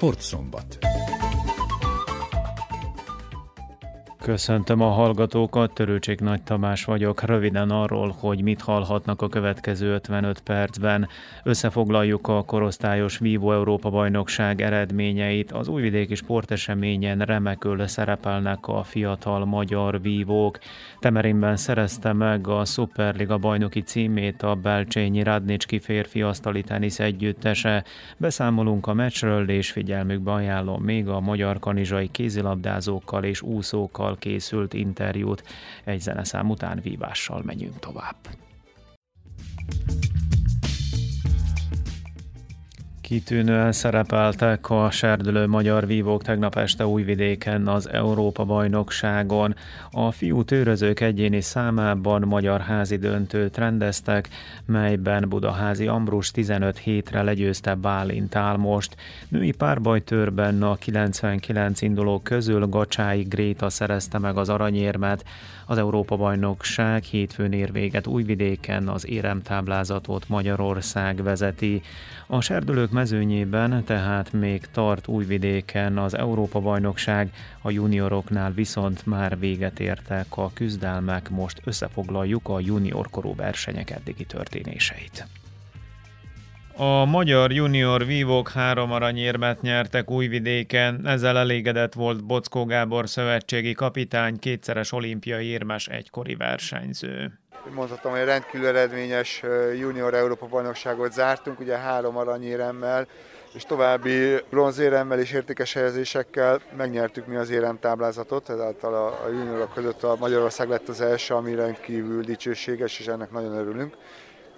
Sportszombat. Köszöntöm a hallgatókat, Törőcsik Nagy Tamás vagyok. Röviden arról, hogy mit hallhatnak a következő 55 percben. Összefoglaljuk a korosztályos Vivo Európa bajnokság eredményeit. Az újvidéki sporteseményen remekül szerepelnek a fiatal magyar vívók. Temerinben szerezte meg a Superliga bajnoki címét a Belcsényi Radnicski férfi asztali tenisz együttese. Beszámolunk a meccsről, és figyelmükbe ajánlom még a magyar kanizsai kézilabdázókkal és úszókkal készült interjút. Egy zeneszám után vívással menjünk tovább. Kitűnően szerepeltek a serdülő magyar vívók tegnap este Újvidéken az Európa-bajnokságon. A fiú tőrözők egyéni számában magyar házi döntőt rendeztek, melyben Budaházi Ambrus 15 hétre legyőzte Bálint Álmost. Női párbajtőrben a 99 indulók közül Gacsái Gréta szerezte meg az aranyérmet. Az Európa-bajnokság hétfőn ér véget Újvidéken, az éremtáblázatot Magyarország vezeti. A serdülők mezőnyében tehát még tart Újvidéken az Európa-bajnokság, a junioroknál viszont már véget értek a küzdelmek, most összefoglaljuk a juniorkorú versenyek eddigi történéseit. A magyar junior vívók három aranyérmet nyertek Újvidéken, ezzel elégedett volt Bockó Gábor szövetségi kapitány, kétszeres olimpiai érmes egykori versenyző. Mondhatom, hogy rendkívül eredményes junior Európa bajnokságot zártunk, ugye három aranyéremmel, és további bronzéremmel és értékes helyezésekkel megnyertük mi az éremtáblázatot, ezáltal a, juniorok között a Magyarország lett az első, ami rendkívül dicsőséges, és ennek nagyon örülünk.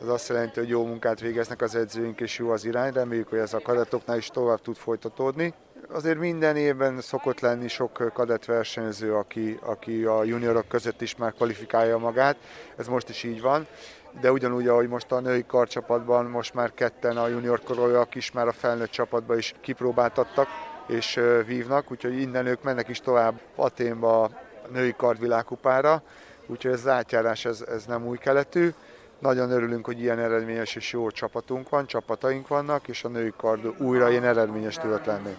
Ez azt jelenti, hogy jó munkát végeznek az edzőink, és jó az irány. Reméljük, hogy ez a kadettoknál is tovább tud folytatódni. Azért minden évben szokott lenni sok kadett versenyző, aki, aki a juniorok között is már kvalifikálja magát. Ez most is így van. De ugyanúgy, ahogy most a női karcsapatban, most már ketten a junior korolyak is már a felnőtt csapatban is kipróbáltattak és vívnak, úgyhogy innen ők mennek is tovább Aténba a női kardvilágkupára, úgyhogy ez az átjárás ez, ez nem új keletű. Nagyon örülünk, hogy ilyen eredményes és jó csapatunk van, csapataink vannak, és a női kard újra ilyen eredményes tudott lenni.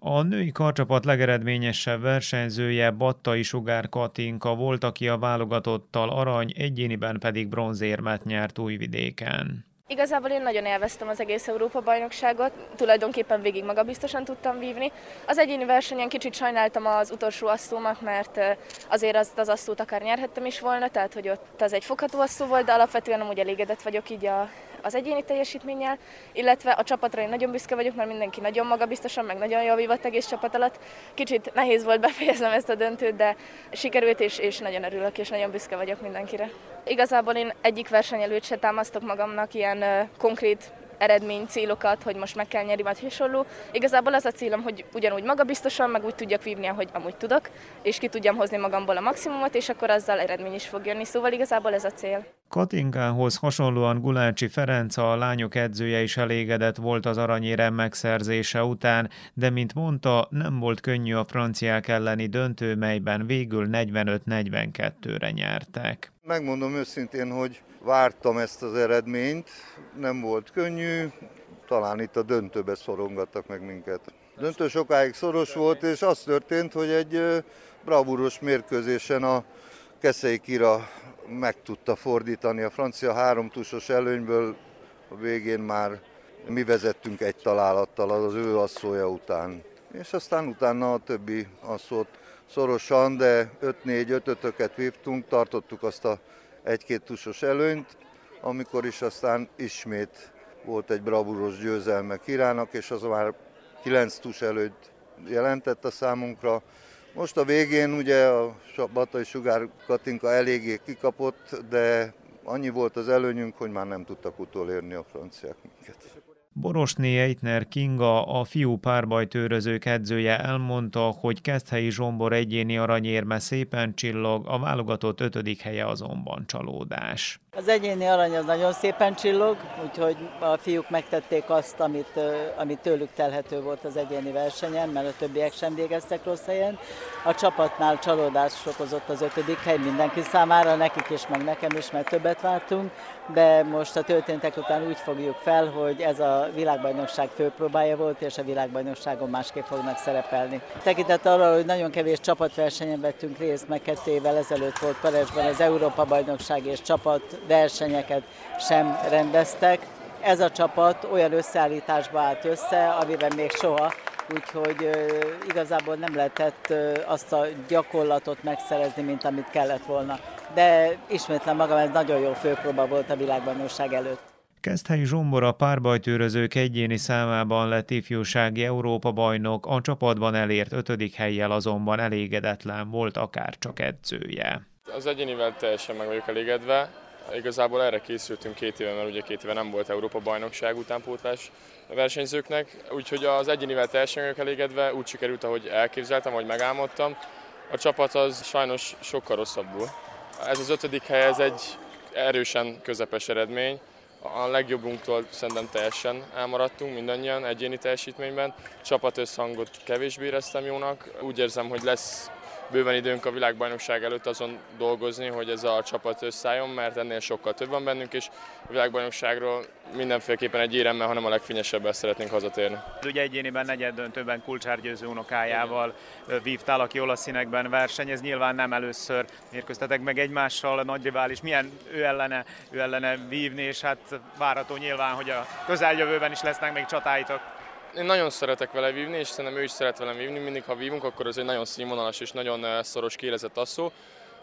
A női karcsapat legeredményesebb versenyzője Battai Sugár Katinka volt, aki a válogatottal arany, egyéniben pedig bronzérmet nyert Újvidéken. Igazából én nagyon élveztem az egész Európa-bajnokságot, tulajdonképpen végig magabiztosan tudtam vívni. Az egyéni versenyen kicsit sajnáltam az utolsó asszómat, mert azért azt az asszót akár nyerhettem is volna, tehát hogy ott az egy fogható asszó volt, de alapvetően amúgy elégedett vagyok így a, az egyéni teljesítménnyel, illetve a csapatra én nagyon büszke vagyok, mert mindenki nagyon magabiztosan, meg nagyon jól vívott egész csapat alatt. Kicsit nehéz volt befejeznem ezt a döntőt, de sikerült, és, és nagyon örülök, és nagyon büszke vagyok mindenkire. Igazából én egyik verseny előtt se támasztok magamnak ilyen konkrét eredmény, célokat, hogy most meg kell nyerni, vagy hasonló. Igazából az a célom, hogy ugyanúgy magabiztosan, meg úgy tudjak vívni, ahogy amúgy tudok, és ki tudjam hozni magamból a maximumot, és akkor azzal eredmény is fog jönni. Szóval igazából ez a cél. Katinkához hasonlóan Gulácsi Ferenc, a lányok edzője is elégedett volt az aranyérem megszerzése után, de mint mondta, nem volt könnyű a franciák elleni döntő, melyben végül 45-42-re nyertek. Megmondom őszintén, hogy vártam ezt az eredményt, nem volt könnyű, talán itt a döntőbe szorongattak meg minket. A döntő sokáig szoros volt, és az történt, hogy egy bravúros mérkőzésen a Keszei Kira meg tudta fordítani a francia háromtusos előnyből, a végén már mi vezettünk egy találattal az ő asszója után. És aztán utána a többi asszót szorosan, de 5-4-5-5-öket vívtunk, tartottuk azt a egy-két tusos előnyt, amikor is aztán ismét volt egy bravúros győzelme Kirának, és az már 9 tus előtt jelentett a számunkra. Most a végén ugye a Batai Sugár Katinka eléggé kikapott, de annyi volt az előnyünk, hogy már nem tudtak utolérni a franciák minket. Borosné Eitner Kinga, a fiú párbajtőrözők edzője elmondta, hogy Keszthelyi Zsombor egyéni aranyérme szépen csillog, a válogatott ötödik helye azonban csalódás. Az egyéni arany az nagyon szépen csillog, úgyhogy a fiúk megtették azt, amit, amit tőlük telhető volt az egyéni versenyen, mert a többiek sem végeztek rossz helyen. A csapatnál csalódás okozott az ötödik hely mindenki számára, nekik is, meg nekem is, mert többet vártunk, de most a történtek után úgy fogjuk fel, hogy ez a világbajnokság főpróbája volt, és a világbajnokságon másképp fognak szerepelni. Tekintet arra, hogy nagyon kevés csapatversenyen vettünk részt, meg kettő évvel ezelőtt volt Parizsban az Európa-bajnokság és csapatversenyeket sem rendeztek. Ez a csapat olyan összeállításba állt össze, amiben még soha úgyhogy igazából nem lehetett azt a gyakorlatot megszerezni, mint amit kellett volna. De ismétlem magam, ez nagyon jó főpróba volt a világbajnokság előtt. Keszthelyi Zsombor a párbajtőrözők egyéni számában lett ifjúsági Európa bajnok, a csapatban elért ötödik helyjel azonban elégedetlen volt akár csak edzője. Az egyénivel teljesen meg vagyok elégedve. Igazából erre készültünk két éve, mert ugye két éve nem volt Európa bajnokság utánpótlás versenyzőknek, úgyhogy az egyénivel teljesen vagyok elégedve, úgy sikerült, ahogy elképzeltem, ahogy megálmodtam. A csapat az sajnos sokkal rosszabbul. Ez az ötödik hely, ez egy erősen közepes eredmény. A legjobbunktól szerintem teljesen elmaradtunk mindannyian egyéni teljesítményben. Csapat összhangot kevésbé éreztem jónak. Úgy érzem, hogy lesz bőven időnk a világbajnokság előtt azon dolgozni, hogy ez a csapat összeálljon, mert ennél sokkal több van bennünk, és a világbajnokságról mindenféleképpen egy éremmel, hanem a legfényesebben szeretnénk hazatérni. Ugye egyéniben negyed döntőben kulcsárgyőző unokájával vívtál, aki olasz színekben versenyez, nyilván nem először mérkőztetek meg egymással, nagy rivális, milyen ő ellene, ő ellene vívni, és hát várható nyilván, hogy a közeljövőben is lesznek még csatáitok. Én nagyon szeretek vele vívni, és szerintem ő is szeret velem vívni. Mindig, ha vívunk, akkor az egy nagyon színvonalas és nagyon eh, szoros kérezett asszó.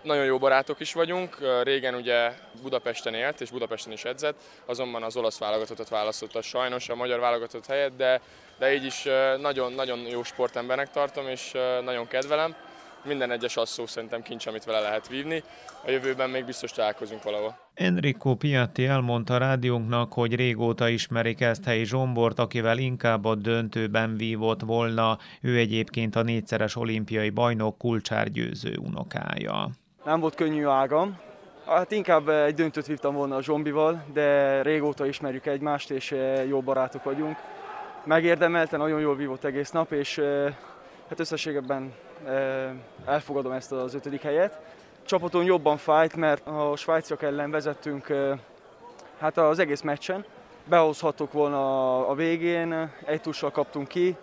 Nagyon jó barátok is vagyunk. Eh, régen ugye Budapesten élt, és Budapesten is edzett, azonban az olasz válogatottat választotta sajnos a magyar válogatott helyett, de, de így is nagyon-nagyon eh, jó sportembernek tartom, és nagyon kedvelem minden egyes asszó szerintem kincs, amit vele lehet vívni. A jövőben még biztos találkozunk valahol. Enrico Piatti elmondta rádiónknak, hogy régóta ismerik ezt helyi Zsombort, akivel inkább a döntőben vívott volna. Ő egyébként a négyszeres olimpiai bajnok kulcsárgyőző unokája. Nem volt könnyű ágam, Hát inkább egy döntőt vívtam volna a Zsombival, de régóta ismerjük egymást, és eh, jó barátok vagyunk. Megérdemelte, nagyon jól vívott egész nap, és eh, hát összességében elfogadom ezt az ötödik helyet. Csapaton jobban fájt, mert a svájciak ellen vezettünk hát az egész meccsen. Behozhattuk volna a végén, egy tussal kaptunk ki,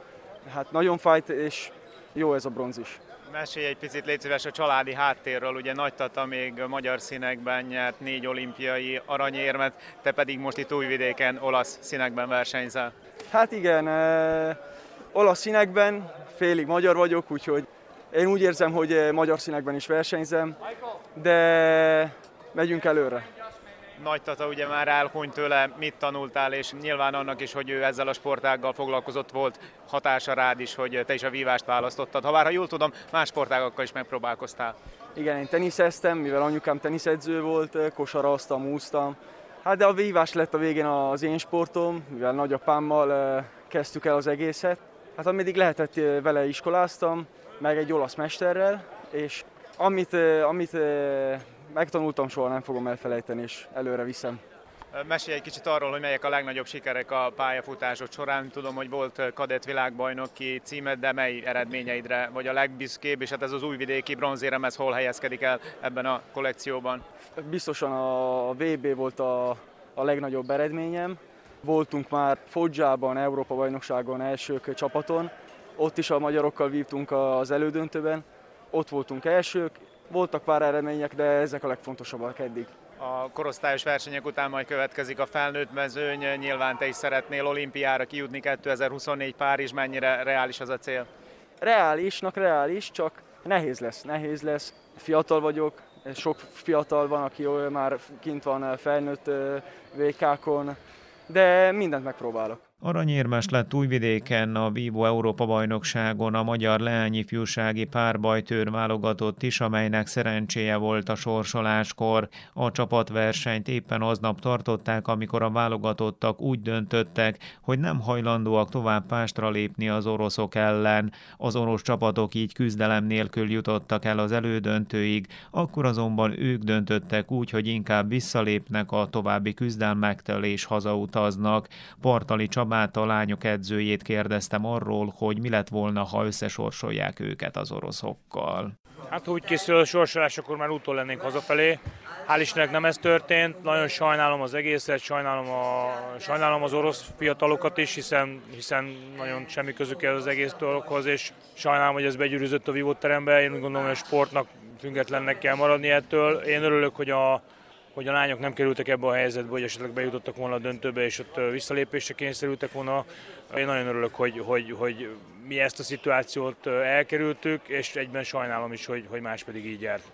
hát nagyon fájt, és jó ez a bronz is. Mesélj egy picit, légy szíves, a családi háttérről. Ugye Nagy Tata még magyar színekben nyert négy olimpiai aranyérmet, te pedig most itt Újvidéken olasz színekben versenyzel. Hát igen, e, olasz színekben, félig magyar vagyok, úgyhogy én úgy érzem, hogy eh, magyar színekben is versenyzem, de megyünk előre. Nagy Tata ugye már elhunyt tőle, mit tanultál, és nyilván annak is, hogy ő ezzel a sportággal foglalkozott, volt hatása rád is, hogy te is a vívást választottad. Ha bár, ha jól tudom, más sportágakkal is megpróbálkoztál. Igen, én teniszeztem, mivel anyukám teniszedző volt, eh, kosaraztam, úsztam. Hát de a vívás lett a végén az én sportom, mivel nagyapámmal eh, kezdtük el az egészet. Hát ameddig lehetett vele iskoláztam, meg egy olasz mesterrel, és amit, amit megtanultam, soha nem fogom elfelejteni, és előre viszem. Mesélj egy kicsit arról, hogy melyek a legnagyobb sikerek a pályafutásod során. Tudom, hogy volt kadett világbajnoki címed, de mely eredményeidre vagy a legbüszkébb, és hát ez az újvidéki bronzérem, ez hol helyezkedik el ebben a kollekcióban? Biztosan a VB volt a, a legnagyobb eredményem. Voltunk már Fodzsában, Európa bajnokságon elsők csapaton, ott is a magyarokkal vívtunk az elődöntőben, ott voltunk elsők, voltak pár eredmények, de ezek a legfontosabbak eddig. A korosztályos versenyek után majd következik a felnőtt mezőny, nyilván te is szeretnél olimpiára kijutni 2024 Párizs, mennyire reális az a cél? Reálisnak reális, csak nehéz lesz, nehéz lesz. Fiatal vagyok, sok fiatal van, aki már kint van felnőtt VK-kon, de mindent megpróbálok. Aranyérmes lett Újvidéken a Vivo Európa bajnokságon a magyar leányifjúsági párbajtőr válogatott is, amelynek szerencséje volt a sorsoláskor. A csapatversenyt éppen aznap tartották, amikor a válogatottak úgy döntöttek, hogy nem hajlandóak tovább pástra lépni az oroszok ellen. Az orosz csapatok így küzdelem nélkül jutottak el az elődöntőig, akkor azonban ők döntöttek úgy, hogy inkább visszalépnek a további küzdelmektől és hazautaznak. Partali Csaba Csabát, a lányok edzőjét kérdeztem arról, hogy mi lett volna, ha összesorsolják őket az oroszokkal. Hát úgy készül a sorsolás, akkor már úton lennénk hazafelé. Hál' Istennek nem ez történt, nagyon sajnálom az egészet, sajnálom, a, sajnálom az orosz fiatalokat is, hiszen, hiszen nagyon semmi közük az egész dologhoz, és sajnálom, hogy ez begyűrűzött a vívóterembe. Én úgy gondolom, hogy a sportnak függetlennek kell maradni ettől. Én örülök, hogy a, hogy a lányok nem kerültek ebbe a helyzetbe, hogy esetleg bejutottak volna a döntőbe, és ott visszalépésre kényszerültek volna. Én nagyon örülök, hogy, hogy, hogy mi ezt a szituációt elkerültük, és egyben sajnálom is, hogy, hogy más pedig így járt.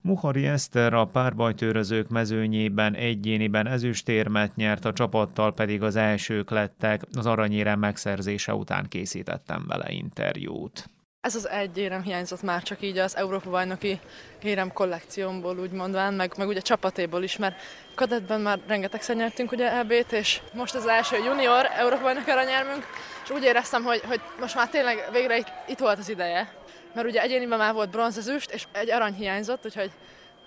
Muhari Eszter a párbajtőrözők mezőnyében egyéniben ezüstérmet nyert, a csapattal pedig az elsők lettek. Az aranyérem megszerzése után készítettem vele interjút. Ez az egy érem hiányzott már csak így az Európa bajnoki érem kollekciómból úgy mondván, meg, meg ugye csapatéból is, mert kadettben már rengetegszer nyertünk ugye EB-t, és most az első junior Európa bajnoki aranyérmünk, és úgy éreztem, hogy, hogy most már tényleg végre itt, itt volt az ideje, mert ugye egyéniben már volt bronzezüst, és egy arany hiányzott, úgyhogy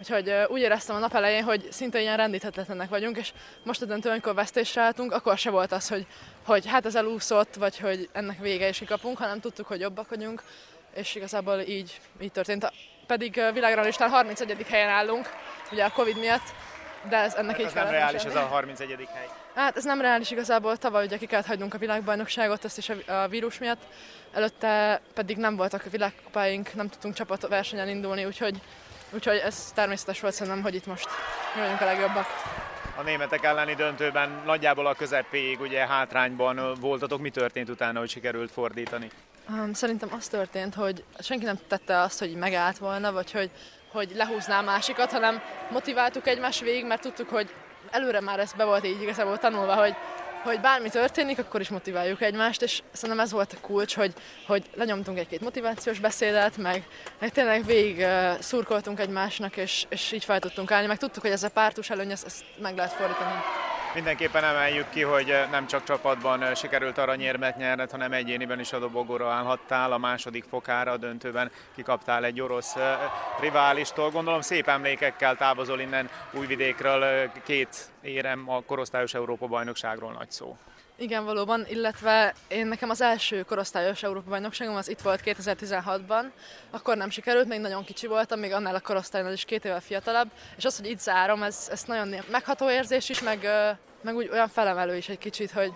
Úgyhogy úgy éreztem a nap elején, hogy szinte ilyen rendíthetetlenek vagyunk, és most döntő, amikor vesztésre álltunk, akkor se volt az, hogy, hogy hát ez elúszott, vagy hogy ennek vége is kikapunk, hanem tudtuk, hogy jobbak vagyunk, és igazából így, így történt. Pedig világranglistán 31. helyen állunk, ugye a Covid miatt, de ez ennek hát így nem reális ez a 31. hely. Hát ez nem reális igazából, tavaly ugye ki kellett hagynunk a világbajnokságot, ezt is a, a vírus miatt, előtte pedig nem voltak a világkupáink, nem tudtunk csapatversenyen indulni, úgyhogy, úgyhogy ez természetes volt szerintem, hogy itt most mi vagyunk a legjobbak. A németek elleni döntőben nagyjából a közepéig ugye hátrányban voltatok. Mi történt utána, hogy sikerült fordítani? Szerintem az történt, hogy senki nem tette azt, hogy megállt volna, vagy hogy, hogy lehúzná a másikat, hanem motiváltuk egymás végig, mert tudtuk, hogy előre már ez be volt így igazából tanulva, hogy, hogy bármi történik, akkor is motiváljuk egymást, és szerintem ez volt a kulcs, hogy, hogy lenyomtunk egy-két motivációs beszédet, meg, meg tényleg végig szurkoltunk egymásnak, és, és így fel tudtunk állni, meg tudtuk, hogy ez a pártus előny, ezt, ezt meg lehet fordítani. Mindenképpen emeljük ki, hogy nem csak csapatban sikerült aranyérmet nyerned, hanem egyéniben is a dobogóra állhattál, a második fokára a döntőben kikaptál egy orosz riválistól. Gondolom szép emlékekkel távozol innen Újvidékről, két érem a korosztályos Európa-bajnokságról nagy szó. Igen, valóban, illetve én nekem az első korosztályos Európa-bajnokságom az itt volt 2016-ban, akkor nem sikerült, még nagyon kicsi voltam, még annál a korosztálynál is két évvel fiatalabb, és az, hogy itt zárom, ez, ez nagyon megható érzés is, meg, meg úgy olyan felemelő is egy kicsit, hogy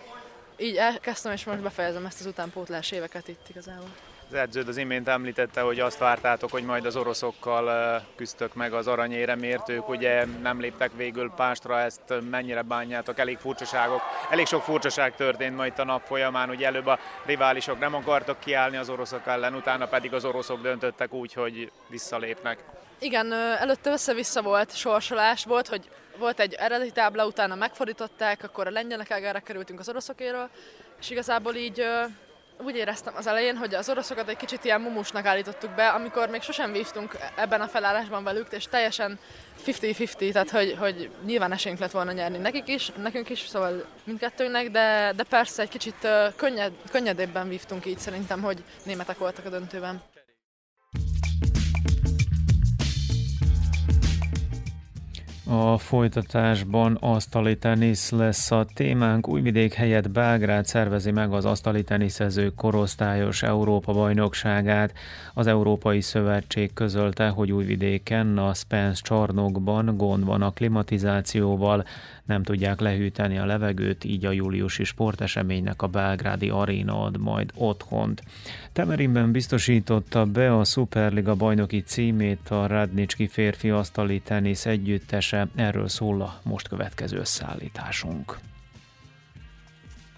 így elkezdtem, és most befejezem ezt az utánpótlás éveket itt igazából. Az edződ az imént említette, hogy azt vártátok, hogy majd az oroszokkal küzdtök meg az aranyéremért. Ők ugye nem léptek végül pástra, ezt mennyire bánjátok, elég furcsaságok, elég sok furcsaság történt majd a nap folyamán, ugye előbb a riválisok nem akartak kiállni az oroszok ellen, utána pedig az oroszok döntöttek úgy, hogy visszalépnek. Igen, előtte össze-vissza volt sorsolás, volt, hogy volt egy eredeti tábla, utána megfordították, akkor a lengyelek ágára kerültünk az oroszokéről, és igazából így úgy éreztem az elején, hogy az oroszokat egy kicsit ilyen mumusnak állítottuk be, amikor még sosem vívtunk ebben a felállásban velük, és teljesen 50-50, tehát hogy, hogy nyilván esélyünk lett volna nyerni nekik is, nekünk is, szóval mindkettőnek, de, de persze egy kicsit könnyed, könnyedébben vívtunk így szerintem, hogy németek voltak a döntőben. A folytatásban asztali tenisz lesz a témánk. Újvidék helyett Belgrád szervezi meg az asztali teniszezők korosztályos Európa bajnokságát. Az Európai Szövetség közölte, hogy Újvidéken a Spence csarnokban gond van a klimatizációval, nem tudják lehűteni a levegőt, így a júliusi sporteseménynek a belgrádi aréna ad majd otthont. Temerinben biztosította be a Superliga bajnoki címét a Radnicski férfi asztali tenisz együttese, erről szól a most következő szállításunk.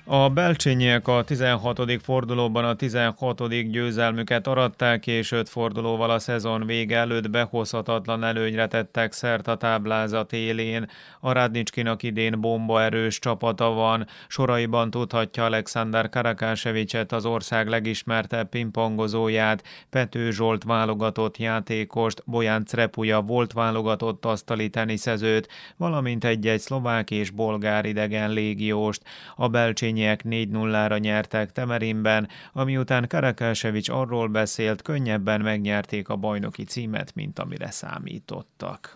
A belcsényiek a 16. fordulóban a 16. győzelmüket aratták, és öt fordulóval a szezon vége előtt behozhatatlan előnyre tettek szert a táblázat élén. A Radnicskinak idén bombaerős csapata van, soraiban tudhatja Alexander Karakásevicset, az ország legismertebb pingpongozóját, Pető Zsolt válogatott játékost, Boján Crepuja volt válogatott asztali teniszezőt, valamint egy-egy szlovák és bolgár idegen légióst. A belcsényi Eredmények 4-0-ra nyertek Temerinben, ami után Karakásevics arról beszélt, könnyebben megnyerték a bajnoki címet, mint amire számítottak.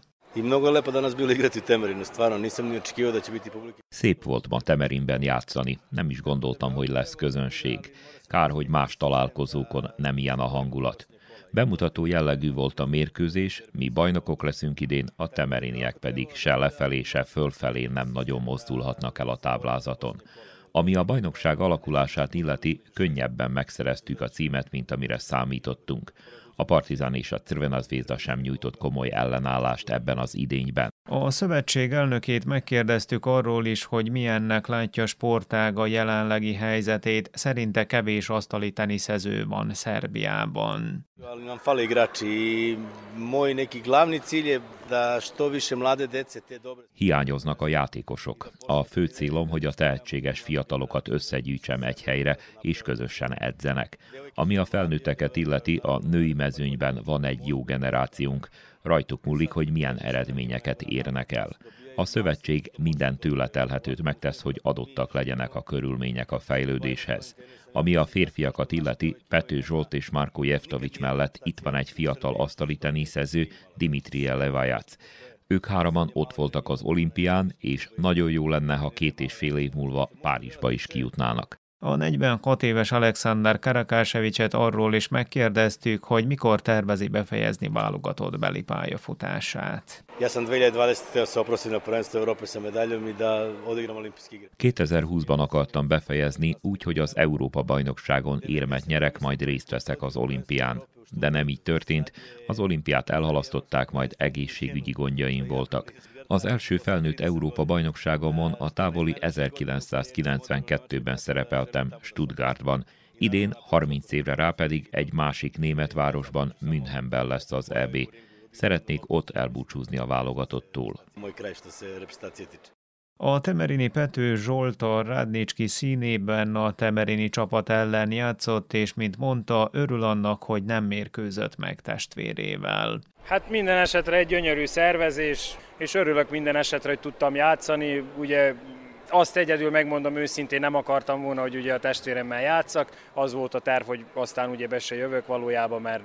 Szép volt ma Temerinben játszani, nem is gondoltam, hogy lesz közönség. Kár, hogy más találkozókon nem ilyen a hangulat. Bemutató jellegű volt a mérkőzés, mi bajnokok leszünk idén, a temeriniek pedig se lefelé, se fölfelé nem nagyon mozdulhatnak el a táblázaton. Ami a bajnokság alakulását illeti, könnyebben megszereztük a címet, mint amire számítottunk. A Partizán és a Crvena Zvezda sem nyújtott komoly ellenállást ebben az idényben. A szövetség elnökét megkérdeztük arról is, hogy milyennek látja sportág a jelenlegi helyzetét. Szerinte kevés asztali teniszező van Szerbiában. Hiányoznak a játékosok. A fő célom, hogy a tehetséges fiatalokat összegyűjtsem egy helyre, és közösen edzenek. Ami a felnőtteket illeti, a női mezőnyben van egy jó generációnk, rajtuk múlik, hogy milyen eredményeket érnek el. A szövetség minden tőle megtesz, hogy adottak legyenek a körülmények a fejlődéshez. Ami a férfiakat illeti, Pető Zsolt és Marko Jeftovics mellett itt van egy fiatal asztali teniszező, Dimitri Levajac. Ők hároman ott voltak az olimpián, és nagyon jó lenne, ha két és fél év múlva Párizsba is kijutnának. A 46 éves Alexander Karakásevicset arról is megkérdeztük, hogy mikor tervezi befejezni válogatott beli pályafutását. 2020-ban akartam befejezni úgy, hogy az Európa-bajnokságon érmet nyerek, majd részt veszek az olimpián. De nem így történt, az olimpiát elhalasztották, majd egészségügyi gondjaim voltak. Az első felnőtt Európa bajnokságomon a távoli 1992-ben szerepeltem Stuttgartban. Idén, 30 évre rá pedig egy másik német városban, Münchenben lesz az EB. Szeretnék ott elbúcsúzni a válogatottól. A Temerini Pető Zsolt a Rádnicski színében a Temerini csapat ellen játszott, és mint mondta, örül annak, hogy nem mérkőzött meg testvérével. Hát minden esetre egy gyönyörű szervezés, és örülök minden esetre, hogy tudtam játszani. Ugye azt egyedül megmondom őszintén, nem akartam volna, hogy ugye a testvéremmel játszak. Az volt a terv, hogy aztán ugye be se jövök valójában, mert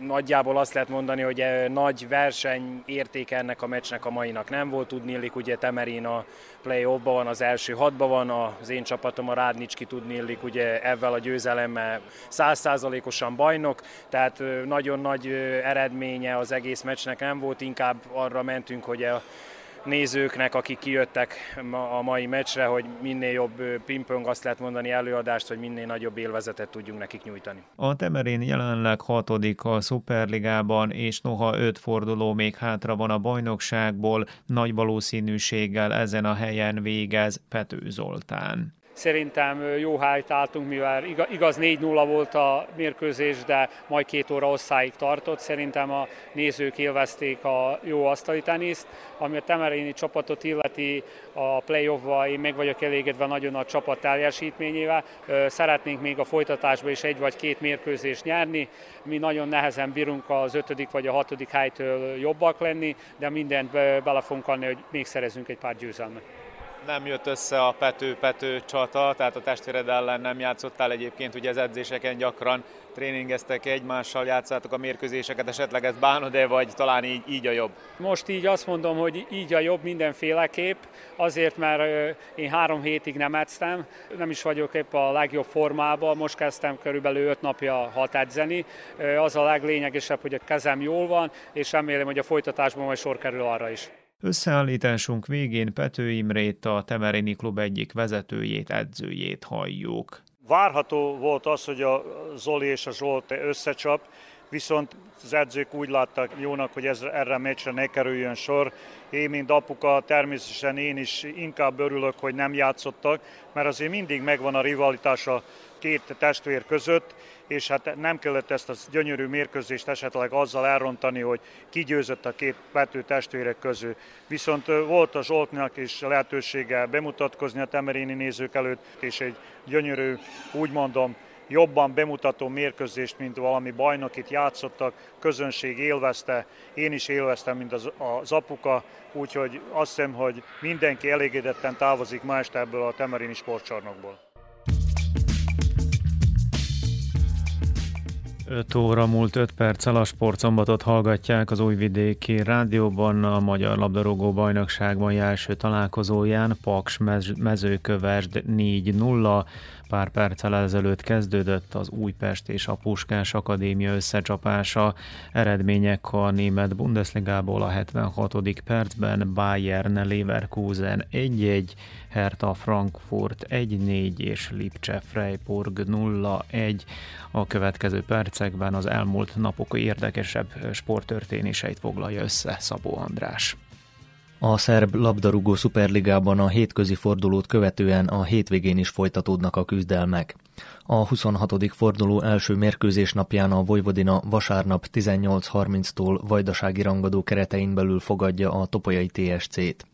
nagyjából azt lehet mondani, hogy eh, nagy verseny értéke ennek a meccsnek a mainak nem volt. Tudnélik, ugye Temerin a play-offban van, az első hatban van, az én csapatom a Rádnicski tudnélik, ugye ezzel a győzelemmel százszázalékosan bajnok, tehát eh, nagyon nagy eh, eredménye az egész meccsnek nem volt, inkább arra mentünk, hogy a nézőknek, akik kijöttek a mai meccsre, hogy minél jobb pingpong, azt lehet mondani előadást, hogy minél nagyobb élvezetet tudjunk nekik nyújtani. A Temerin jelenleg hatodik a Superligában, és noha öt forduló még hátra van a bajnokságból, nagy valószínűséggel ezen a helyen végez Pető Zoltán. Szerintem jó hájt álltunk, mivel igaz 4-0 volt a mérkőzés, de majd két óra osszáig tartott. Szerintem a nézők élvezték a jó asztali teniszt. Ami a Temerini csapatot illeti a play-offba, én meg vagyok elégedve nagyon a csapat teljesítményével. Szeretnénk még a folytatásban is egy vagy két mérkőzést nyerni. Mi nagyon nehezen bírunk az ötödik vagy a hatodik helytől jobbak lenni, de mindent bele fogunk adni, hogy még szerezünk egy pár győzelmet nem jött össze a Pető-Pető csata, tehát a testvéred ellen nem játszottál egyébként, ugye az edzéseken gyakran tréningeztek egymással, játszátok a mérkőzéseket, esetleg ez bánod-e, vagy talán így, így a jobb? Most így azt mondom, hogy így a jobb mindenféleképp, azért, mert én három hétig nem edztem, nem is vagyok épp a legjobb formában, most kezdtem körülbelül öt napja hat edzeni, az a leglényegesebb, hogy a kezem jól van, és remélem, hogy a folytatásban majd sor kerül arra is. Összeállításunk végén Pető Imrét, a Temerini Klub egyik vezetőjét, edzőjét halljuk. Várható volt az, hogy a Zoli és a Zsolt összecsap, viszont az edzők úgy látták jónak, hogy ez, erre a meccsre ne kerüljön sor. Én, mint apuka, természetesen én is inkább örülök, hogy nem játszottak, mert azért mindig megvan a rivalitás a két testvér között, és hát nem kellett ezt a gyönyörű mérkőzést esetleg azzal elrontani, hogy kigyőzött a két Pető testvérek közül. Viszont volt a Zsoltnak is lehetősége bemutatkozni a temerini nézők előtt, és egy gyönyörű, úgy mondom, jobban bemutató mérkőzést, mint valami bajnokit játszottak, közönség élvezte, én is élveztem, mint az, az apuka, úgyhogy azt hiszem, hogy mindenki elégedetten távozik ma este ebből a Temerini sportcsarnokból. 5 óra múlt 5 perccel a sportszombatot hallgatják az újvidéki rádióban a Magyar Labdarúgó Bajnokságban első találkozóján Paks mezőkövesd 4-0, Pár perccel ezelőtt kezdődött az Újpest és a Puskás Akadémia összecsapása. Eredmények a német Bundesligából a 76. percben Bayern Leverkusen 1-1, Hertha Frankfurt 1-4 és Lipcse Freiburg 0-1. A következő percekben az elmúlt napok érdekesebb sporttörténéseit foglalja össze Szabó András. A szerb labdarúgó szuperligában a hétközi fordulót követően a hétvégén is folytatódnak a küzdelmek. A 26. forduló első mérkőzés napján a Vojvodina vasárnap 18.30-tól vajdasági rangadó keretein belül fogadja a Topolyai TSC-t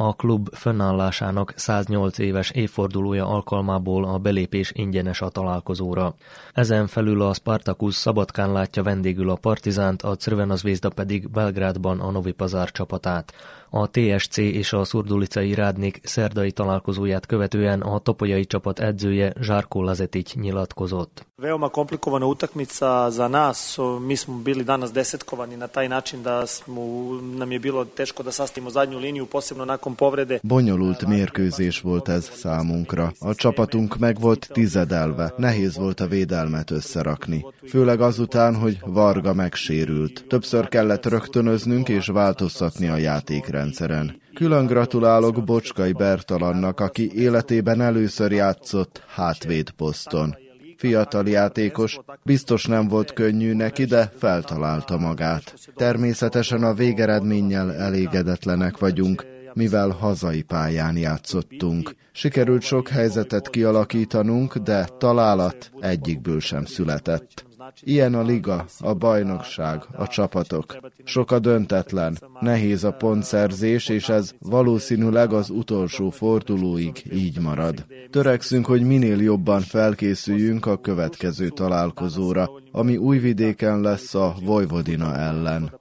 a klub fönnállásának 108 éves évfordulója alkalmából a belépés ingyenes a találkozóra. Ezen felül a Spartacus Szabadkán látja vendégül a Partizánt, a Crvenazvézda pedig Belgrádban a Novi Pazár csapatát. A TSC és a Szurdulicai Rádnik szerdai találkozóját követően a topolyai csapat edzője Žarko Lazetic nyilatkozott. Veoma komplikovana utakmica za nas. Mi smo bili danas desetkovani na taj način da smo, nam je bilo teško da sastavimo zadnju liniju, posebno nakon povrede. Bonyolult mérkőzés volt ez számunkra. A csapatunk meg volt tizedelve. Nehéz volt a védelmet összerakni. Főleg azután, hogy Varga megsérült. Többször kellett rögtönöznünk és változtatni a játékra rendszeren. Külön gratulálok Bocskai Bertalannak, aki életében először játszott hátvéd poszton. Fiatal játékos, biztos nem volt könnyű neki, de feltalálta magát. Természetesen a végeredménnyel elégedetlenek vagyunk, mivel hazai pályán játszottunk. Sikerült sok helyzetet kialakítanunk, de találat egyikből sem született. Ilyen a liga, a bajnokság, a csapatok. Sok a döntetlen, nehéz a pontszerzés, és ez valószínűleg az utolsó fordulóig így marad. Törekszünk, hogy minél jobban felkészüljünk a következő találkozóra, ami újvidéken lesz a Vojvodina ellen.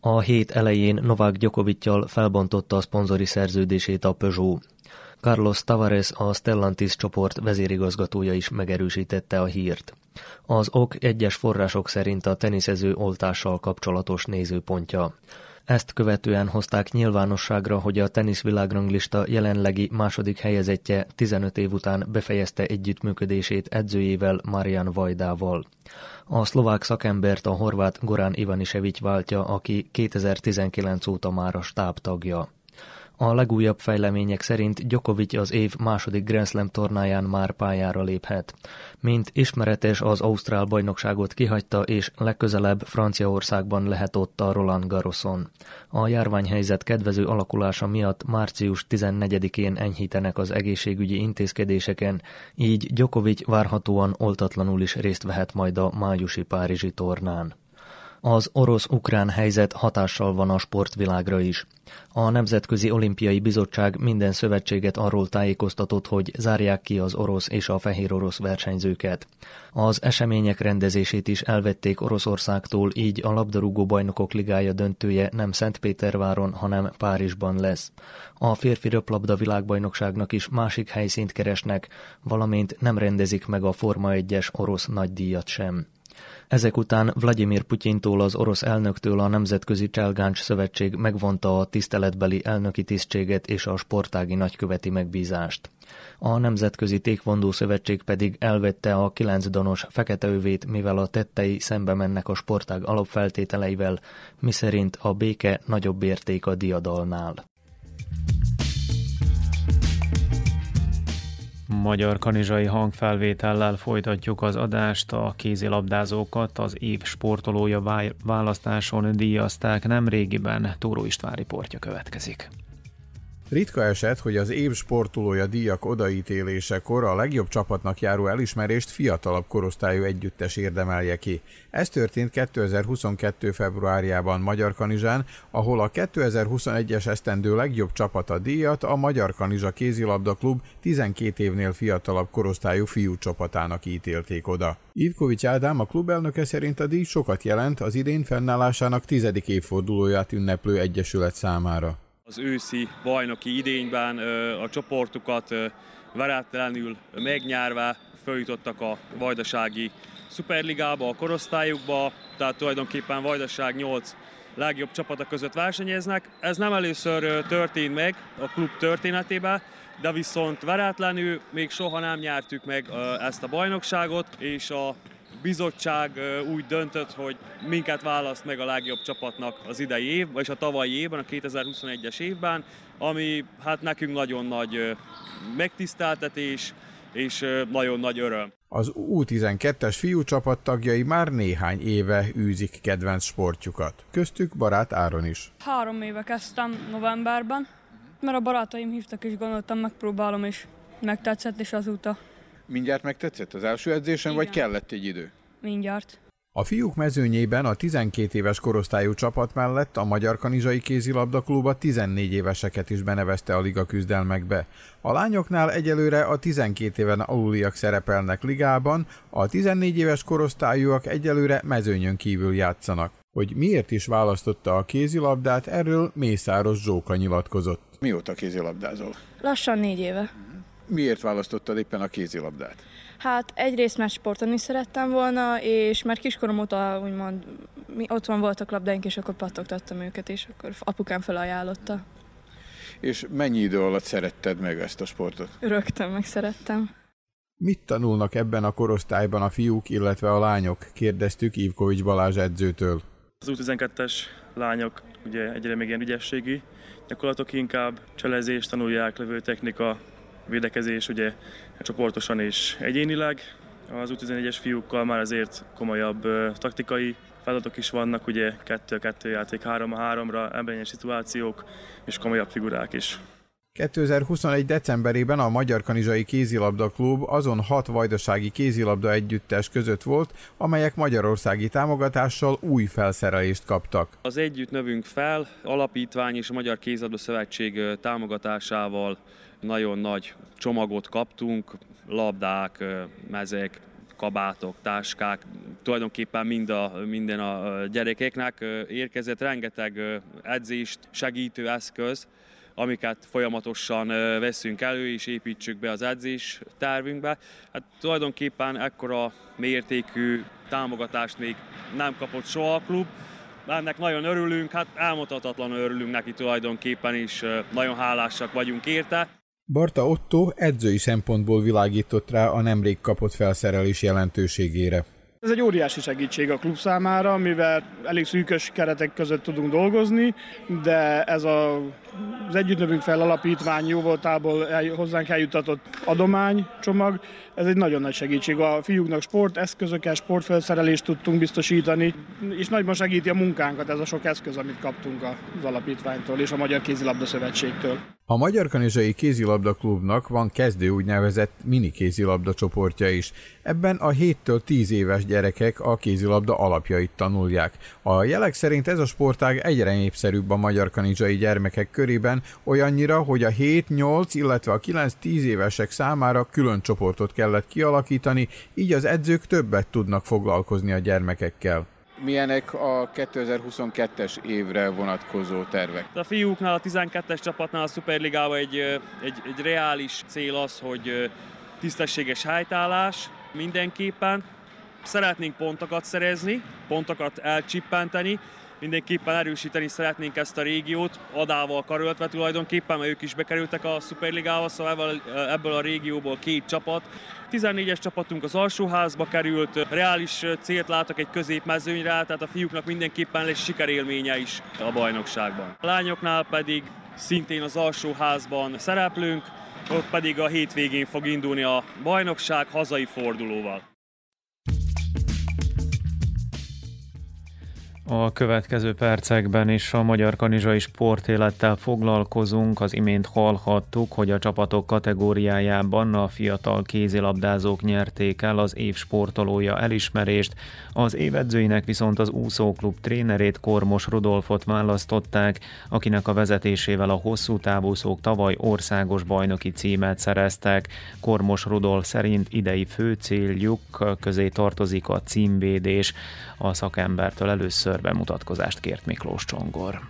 A hét elején Novák Gyokovittyal felbontotta a szponzori szerződését a Peugeot. Carlos Tavares, a Stellantis csoport vezérigazgatója is megerősítette a hírt. Az ok egyes források szerint a teniszező oltással kapcsolatos nézőpontja. Ezt követően hozták nyilvánosságra, hogy a teniszvilágranglista jelenlegi második helyezettje 15 év után befejezte együttműködését edzőjével Marian Vajdával. A szlovák szakembert a horvát Gorán Ivanisevics váltja, aki 2019 óta már a stáb tagja. A legújabb fejlemények szerint Djokovic az év második Grand Slam tornáján már pályára léphet. Mint ismeretes, az Ausztrál bajnokságot kihagyta, és legközelebb Franciaországban lehet ott a Roland Garroson. A járványhelyzet kedvező alakulása miatt március 14-én enyhítenek az egészségügyi intézkedéseken, így Djokovic várhatóan oltatlanul is részt vehet majd a májusi Párizsi tornán. Az orosz-ukrán helyzet hatással van a sportvilágra is. A Nemzetközi Olimpiai Bizottság minden szövetséget arról tájékoztatott, hogy zárják ki az orosz és a fehér orosz versenyzőket. Az események rendezését is elvették Oroszországtól, így a labdarúgó bajnokok ligája döntője nem Szentpéterváron, hanem Párizsban lesz. A férfi röplabda világbajnokságnak is másik helyszínt keresnek, valamint nem rendezik meg a Forma 1-es orosz nagydíjat sem. Ezek után Vladimir Putyintól az orosz elnöktől a Nemzetközi Cselgáncs Szövetség megvonta a tiszteletbeli elnöki tisztséget és a sportági nagyköveti megbízást. A Nemzetközi Tékvondó Szövetség pedig elvette a kilenc donos fekete övét, mivel a tettei szembe mennek a sportág alapfeltételeivel, miszerint a béke nagyobb érték a diadalnál. Magyar kanizsai hangfelvétellel folytatjuk az adást. A kézilabdázókat az év sportolója választáson díjazták nem régiben. Tóró István riportja következik. Ritka eset, hogy az év sportolója díjak odaítélésekor a legjobb csapatnak járó elismerést fiatalabb korosztályú együttes érdemelje ki. Ez történt 2022. februárjában Magyar Kanizsán, ahol a 2021-es esztendő legjobb csapata díjat a Magyar Kanizsa kézilabda klub 12 évnél fiatalabb korosztályú fiú csapatának ítélték oda. Ivkovics Ádám, a klub elnöke szerint a díj sokat jelent az idén fennállásának tizedik évfordulóját ünneplő egyesület számára az őszi bajnoki idényben a csoportukat veretlenül megnyerve följutottak a vajdasági szuperligába, a korosztályukba, tehát tulajdonképpen Vajdaság 8 legjobb csapatok között versenyeznek. Ez nem először történt meg a klub történetében, de viszont veretlenül még soha nem nyertük meg ezt a bajnokságot, és a bizottság úgy döntött, hogy minket választ meg a legjobb csapatnak az idei év, vagy a tavalyi évben, a 2021-es évben, ami hát nekünk nagyon nagy megtiszteltetés, és nagyon nagy öröm. Az U12-es fiú csapat tagjai már néhány éve űzik kedvenc sportjukat. Köztük barát Áron is. Három éve kezdtem novemberben, mert a barátaim hívtak és gondoltam megpróbálom és megtetszett és azóta. Mindjárt megtetszett az első edzésen, Igen. vagy kellett egy idő? Mindjárt. A fiúk mezőnyében a 12 éves korosztályú csapat mellett a Magyar Kanizsai Kézilabda Klub a 14 éveseket is benevezte a liga küzdelmekbe. A lányoknál egyelőre a 12 éven aluliak szerepelnek ligában, a 14 éves korosztályúak egyelőre mezőnyön kívül játszanak. Hogy miért is választotta a kézilabdát, erről Mészáros Zsóka nyilatkozott. Mióta kézilabdázol? Lassan négy éve. Miért választottad éppen a kézilabdát? Hát egyrészt már sportolni szerettem volna, és már kiskorom óta úgymond mi otthon voltak labdáink, és akkor pattogtattam őket, és akkor apukám felajánlotta. És mennyi idő alatt szeretted meg ezt a sportot? Rögtön megszerettem. Mit tanulnak ebben a korosztályban a fiúk, illetve a lányok? Kérdeztük Ivkovics Balázs edzőtől. Az U12-es lányok ugye egyre még ilyen ügyességi gyakorlatok inkább, cselezés, tanulják, levő technika, védekezés, ugye csoportosan és egyénileg. Az U11-es fiúkkal már azért komolyabb taktikai feladatok is vannak, ugye 2-2 játék, 3-3-ra, emberényes szituációk és komolyabb figurák is. 2021. decemberében a Magyar Kanizsai Kézilabda Klub azon hat vajdasági kézilabda együttes között volt, amelyek magyarországi támogatással új felszerelést kaptak. Az együtt növünk fel, alapítvány és a Magyar Kézilabda Szövetség támogatásával nagyon nagy csomagot kaptunk, labdák, mezek, kabátok, táskák, tulajdonképpen mind a, minden a gyerekeknek érkezett rengeteg edzést segítő eszköz, amiket folyamatosan veszünk elő és építsük be az edzés tervünkbe. Hát tulajdonképpen ekkora mértékű támogatást még nem kapott soha a klub, ennek nagyon örülünk, hát elmondhatatlanul örülünk neki tulajdonképpen, és nagyon hálásak vagyunk érte. Barta Otto edzői szempontból világított rá a nemrég kapott felszerelés jelentőségére. Ez egy óriási segítség a klub számára, mivel elég szűkös keretek között tudunk dolgozni, de ez a, az Együttnövünk fel alapítvány jó voltából el, hozzánk eljutatott adománycsomag, ez egy nagyon nagy segítség. A fiúknak sporteszközökkel, sportfelszerelést tudtunk biztosítani, és nagyban segíti a munkánkat ez a sok eszköz, amit kaptunk az alapítványtól és a Magyar Kézilabda Szövetségtől. A Magyar Kanizsai Kézilabda Klubnak van kezdő úgynevezett mini kézilabda csoportja is. Ebben a 7-től 10 éves gyerekek a kézilabda alapjait tanulják. A jelek szerint ez a sportág egyre népszerűbb a magyar kanizsai gyermekek körében, olyannyira, hogy a 7-8, illetve a 9-10 évesek számára külön csoportot kellett kialakítani, így az edzők többet tudnak foglalkozni a gyermekekkel milyenek a 2022-es évre vonatkozó tervek? A fiúknál, a 12-es csapatnál a Superligában egy, egy, egy reális cél az, hogy tisztességes helytállás mindenképpen. Szeretnénk pontokat szerezni, pontokat elcsippenteni, mindenképpen erősíteni szeretnénk ezt a régiót, adával karöltve tulajdonképpen, mert ők is bekerültek a Superligába, szóval ebből, a régióból két csapat. 14-es csapatunk az alsóházba került, reális célt látok egy középmezőnyre, tehát a fiúknak mindenképpen lesz sikerélménye is a bajnokságban. A lányoknál pedig szintén az alsóházban szereplünk, ott pedig a hétvégén fog indulni a bajnokság hazai fordulóval. A következő percekben is a magyar kanizsai sportélettel foglalkozunk. Az imént hallhattuk, hogy a csapatok kategóriájában a fiatal kézilabdázók nyerték el az év sportolója elismerést, az évedzőinek viszont az úszóklub trénerét Kormos Rudolfot választották, akinek a vezetésével a hosszú távúszók tavaly országos bajnoki címet szereztek. Kormos Rudolf szerint idei fő céljuk közé tartozik a címvédés. A szakembertől először bemutatkozást kért Miklós Csongor.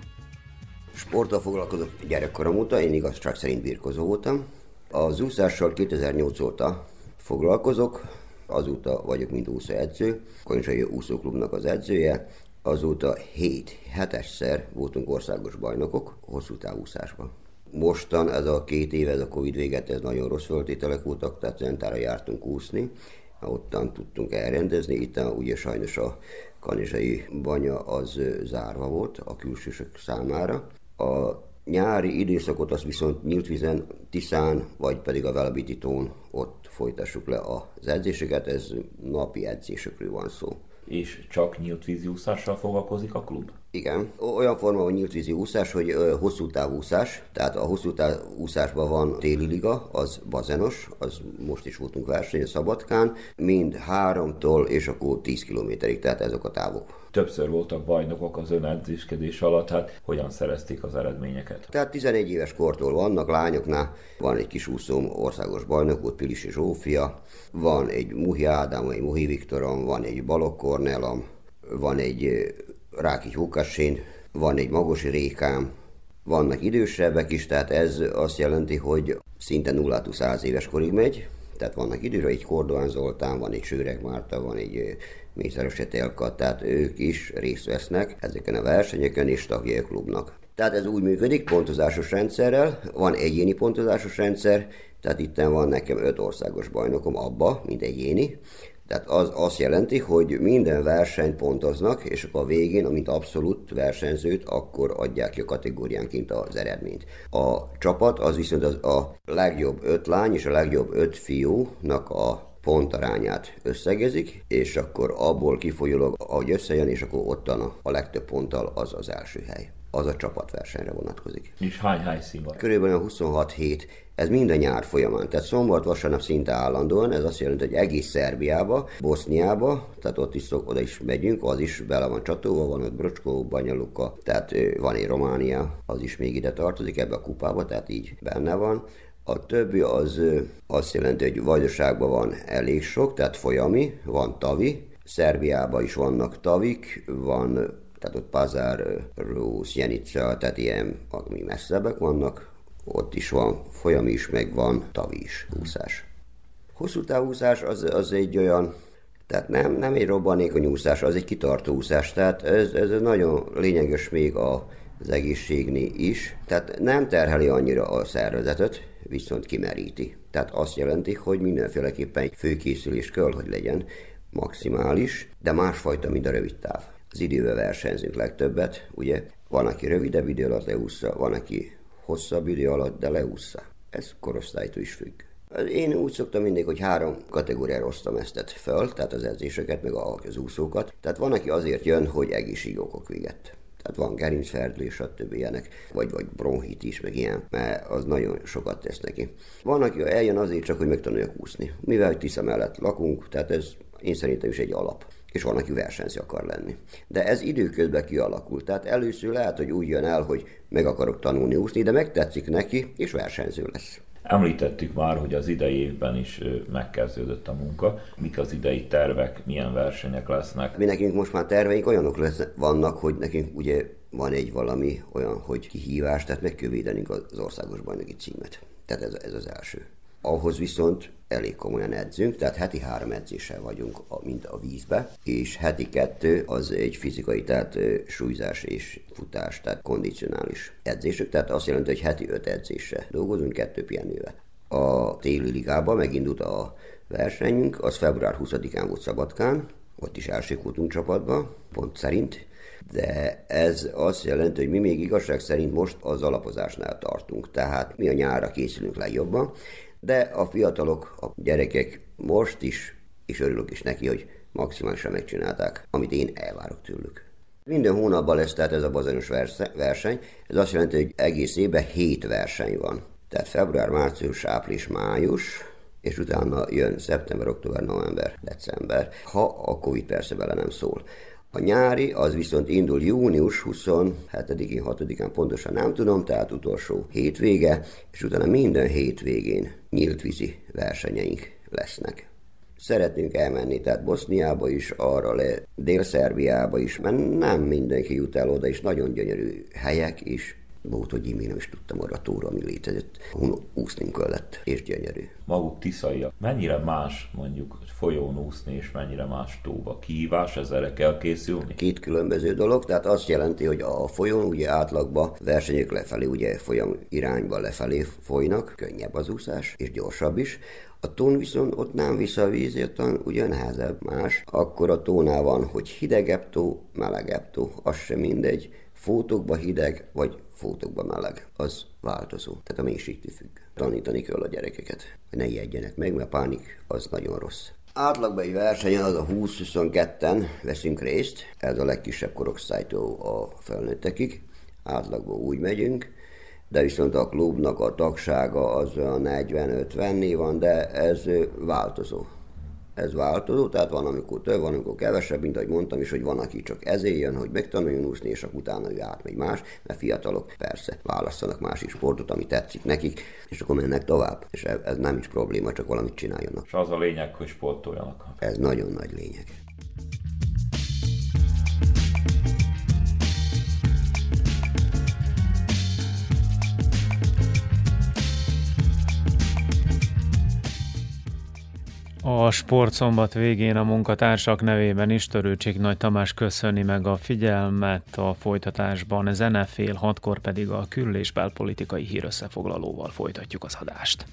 Sporttal foglalkozok gyerekkorom óta, én igazság szerint birkozó voltam. Az úszással 2008 óta foglalkozok, azóta vagyok mint úszóedző, Konyzsai úszóklubnak az edzője, azóta 7 hetesszer voltunk országos bajnokok hosszú távúszásban. Mostan ez a két év, ez a Covid véget, ez nagyon rossz föltételek voltak, tehát Zentára jártunk úszni, ottan tudtunk elrendezni, itt ugye sajnos a kanizsai banya az zárva volt a külsősök számára. A nyári időszakot azt viszont nyílt vizen, Tiszán, vagy pedig a Velebititón ott folytassuk le az edzéseket, ez napi edzésekről van szó. És csak nyílt vízi úszással foglalkozik a klub? Igen, olyan forma van nyílt vízi úszás, hogy hosszú távúszás, tehát a hosszú távúszásban van téli liga, az bazenos, az most is voltunk versenyen Szabadkán, mind háromtól és akkor 10 kilométerig, tehát ezek a távok. Többször voltak bajnokok az önedzéskedés alatt, hát hogyan szerezték az eredményeket? Tehát 11 éves kortól vannak lányoknál, van egy kis úszóm országos bajnok, ott Pilisi Zsófia, van egy Muhi Ádám, egy Muhi Viktorom, van egy Balok Kornelam, van egy Ráki Hókassén, van egy Magosi Rékám, vannak idősebbek is, tehát ez azt jelenti, hogy szinte 0 100 éves korig megy, tehát vannak időre, egy Kordoán Zoltán, van egy Sőreg Márta, van egy Mészáros Etelka, tehát ők is részt vesznek ezeken a versenyeken és tagjai a klubnak. Tehát ez úgy működik, pontozásos rendszerrel, van egyéni pontozásos rendszer, tehát itt van nekem öt országos bajnokom abba, mint egyéni, tehát az azt jelenti, hogy minden versenyt pontoznak, és akkor a végén, amint abszolút versenyzőt, akkor adják ki a kategóriánként az eredményt. A csapat az viszont az a legjobb öt lány és a legjobb öt fiúnak a pontarányát összegezik, és akkor abból kifolyólag, ahogy összejön, és akkor ottan a, legtöbb ponttal az az első hely. Az a csapatversenyre vonatkozik. És hány helyszín van? Körülbelül 26 hét ez minden nyár folyamán. Tehát szombat, vasárnap szinte állandóan, ez azt jelenti, hogy egész Szerbiába, Boszniába, tehát ott is szok, oda is megyünk, az is bele van csatolva, van ott Brocskó, Banyaluka, tehát van egy Románia, az is még ide tartozik ebbe a kupába, tehát így benne van. A többi az azt jelenti, hogy Vajdaságban van elég sok, tehát folyami, van tavi, Szerbiában is vannak tavik, van, tehát ott Pazár, Rúsz, Jenica, tehát ilyen, ami messzebbek vannak, ott is van folyam is, meg van tavi is úszás. Hosszú távúszás az, az egy olyan, tehát nem, nem egy robbanékony úszás, az egy kitartó úszás, tehát ez, ez nagyon lényeges még a, az egészségni is. Tehát nem terheli annyira a szervezetet, viszont kimeríti. Tehát azt jelenti, hogy mindenféleképpen egy főkészülés kell, hogy legyen maximális, de másfajta, mint a rövid táv. Az idővel versenyzünk legtöbbet, ugye van, aki rövidebb idő alatt leúszza, van, aki hosszabb idő alatt, de leúszza. Ez korosztálytól is függ. Én úgy szoktam mindig, hogy három kategóriára osztam ezt föl, tehát az edzéseket, meg az úszókat. Tehát van, aki azért jön, hogy egészségokok véget. Tehát van gerincferdülés, stb. ilyenek, vagy, vagy bronhit is, meg ilyen, mert az nagyon sokat tesz neki. Van, aki eljön azért csak, hogy megtanulja úszni. Mivel Tisza mellett lakunk, tehát ez én szerintem is egy alap és van, aki versenyző akar lenni. De ez időközben kialakult. Tehát először lehet, hogy úgy jön el, hogy meg akarok tanulni úszni, de megtetszik neki, és versenyző lesz. Említettük már, hogy az idei évben is megkezdődött a munka. Mik az idei tervek, milyen versenyek lesznek? Mi nekünk most már terveink olyanok lesz, vannak, hogy nekünk ugye van egy valami olyan, hogy kihívás, tehát meg kell az országos bajnoki címet. Tehát ez, ez az első. Ahhoz viszont elég komolyan edzünk, tehát heti három edzéssel vagyunk, mint a vízbe, és heti kettő az egy fizikai, tehát súlyzás és futás, tehát kondicionális edzések, tehát azt jelenti, hogy heti öt edzéssel dolgozunk, kettő pihenővel. A téli ligában megindult a versenyünk, az február 20-án volt Szabadkán, ott is elsők voltunk csapatba, pont szerint, de ez azt jelenti, hogy mi még igazság szerint most az alapozásnál tartunk, tehát mi a nyára készülünk legjobban, de a fiatalok, a gyerekek most is, és örülök is neki, hogy maximálisan megcsinálták, amit én elvárok tőlük. Minden hónapban lesz tehát ez a bazanos verseny, ez azt jelenti, hogy egész évben hét verseny van. Tehát február, március, április, május, és utána jön szeptember, október, november, december, ha a Covid persze bele nem szól. A nyári az viszont indul június 27-én, 6-án pontosan nem tudom, tehát utolsó hétvége, és utána minden hétvégén nyílt vízi versenyeink lesznek. Szeretnénk elmenni, tehát Boszniába is, arra le, Dél-Szerbiába is, mert nem mindenki jut el oda, és nagyon gyönyörű helyek is. volt, hogy én nem is tudtam arra a tóra, ami létezett. Úszni kellett, és gyönyörű. Maguk tiszaiak. Mennyire más mondjuk folyón úszni, és mennyire más tóba? Kihívás, ezzel kell készülni? Két különböző dolog, tehát azt jelenti, hogy a folyón ugye átlagban versenyek lefelé, ugye folyam irányba lefelé folynak, könnyebb az úszás, és gyorsabb is. A tón viszont ott nem vissza a víz, ott ugye nehezebb más. Akkor a tónál van, hogy hidegebb tó, melegebb tó, az sem mindegy. Fótokba hideg, vagy fótokba meleg. Az változó. Tehát a mélységtől függ. Tanítani kell a gyerekeket, hogy ne ijedjenek meg, mert pánik az nagyon rossz. Átlagban egy versenyen az a 20-22-en veszünk részt, ez a legkisebb korosztálytól a felnőttekig. Átlagban úgy megyünk, de viszont a klubnak a tagsága az a 40-50 van, de ez változó. Ez változó, tehát van, amikor több, van, amikor kevesebb, mint ahogy mondtam is, hogy van, aki csak ezért jön, hogy megtanuljon úszni, és akkor utána ő átmegy más, mert fiatalok persze választanak másik sportot, ami tetszik nekik, és akkor mennek tovább. És ez nem is probléma, csak valamit csináljanak. És az a lényeg, hogy sportoljanak. Ez nagyon nagy lényeg. A sportszombat végén a munkatársak nevében is Törőcsik Nagy Tamás köszöni meg a figyelmet a folytatásban, zenefél, hatkor pedig a kül- és belpolitikai hírösszefoglalóval folytatjuk az adást.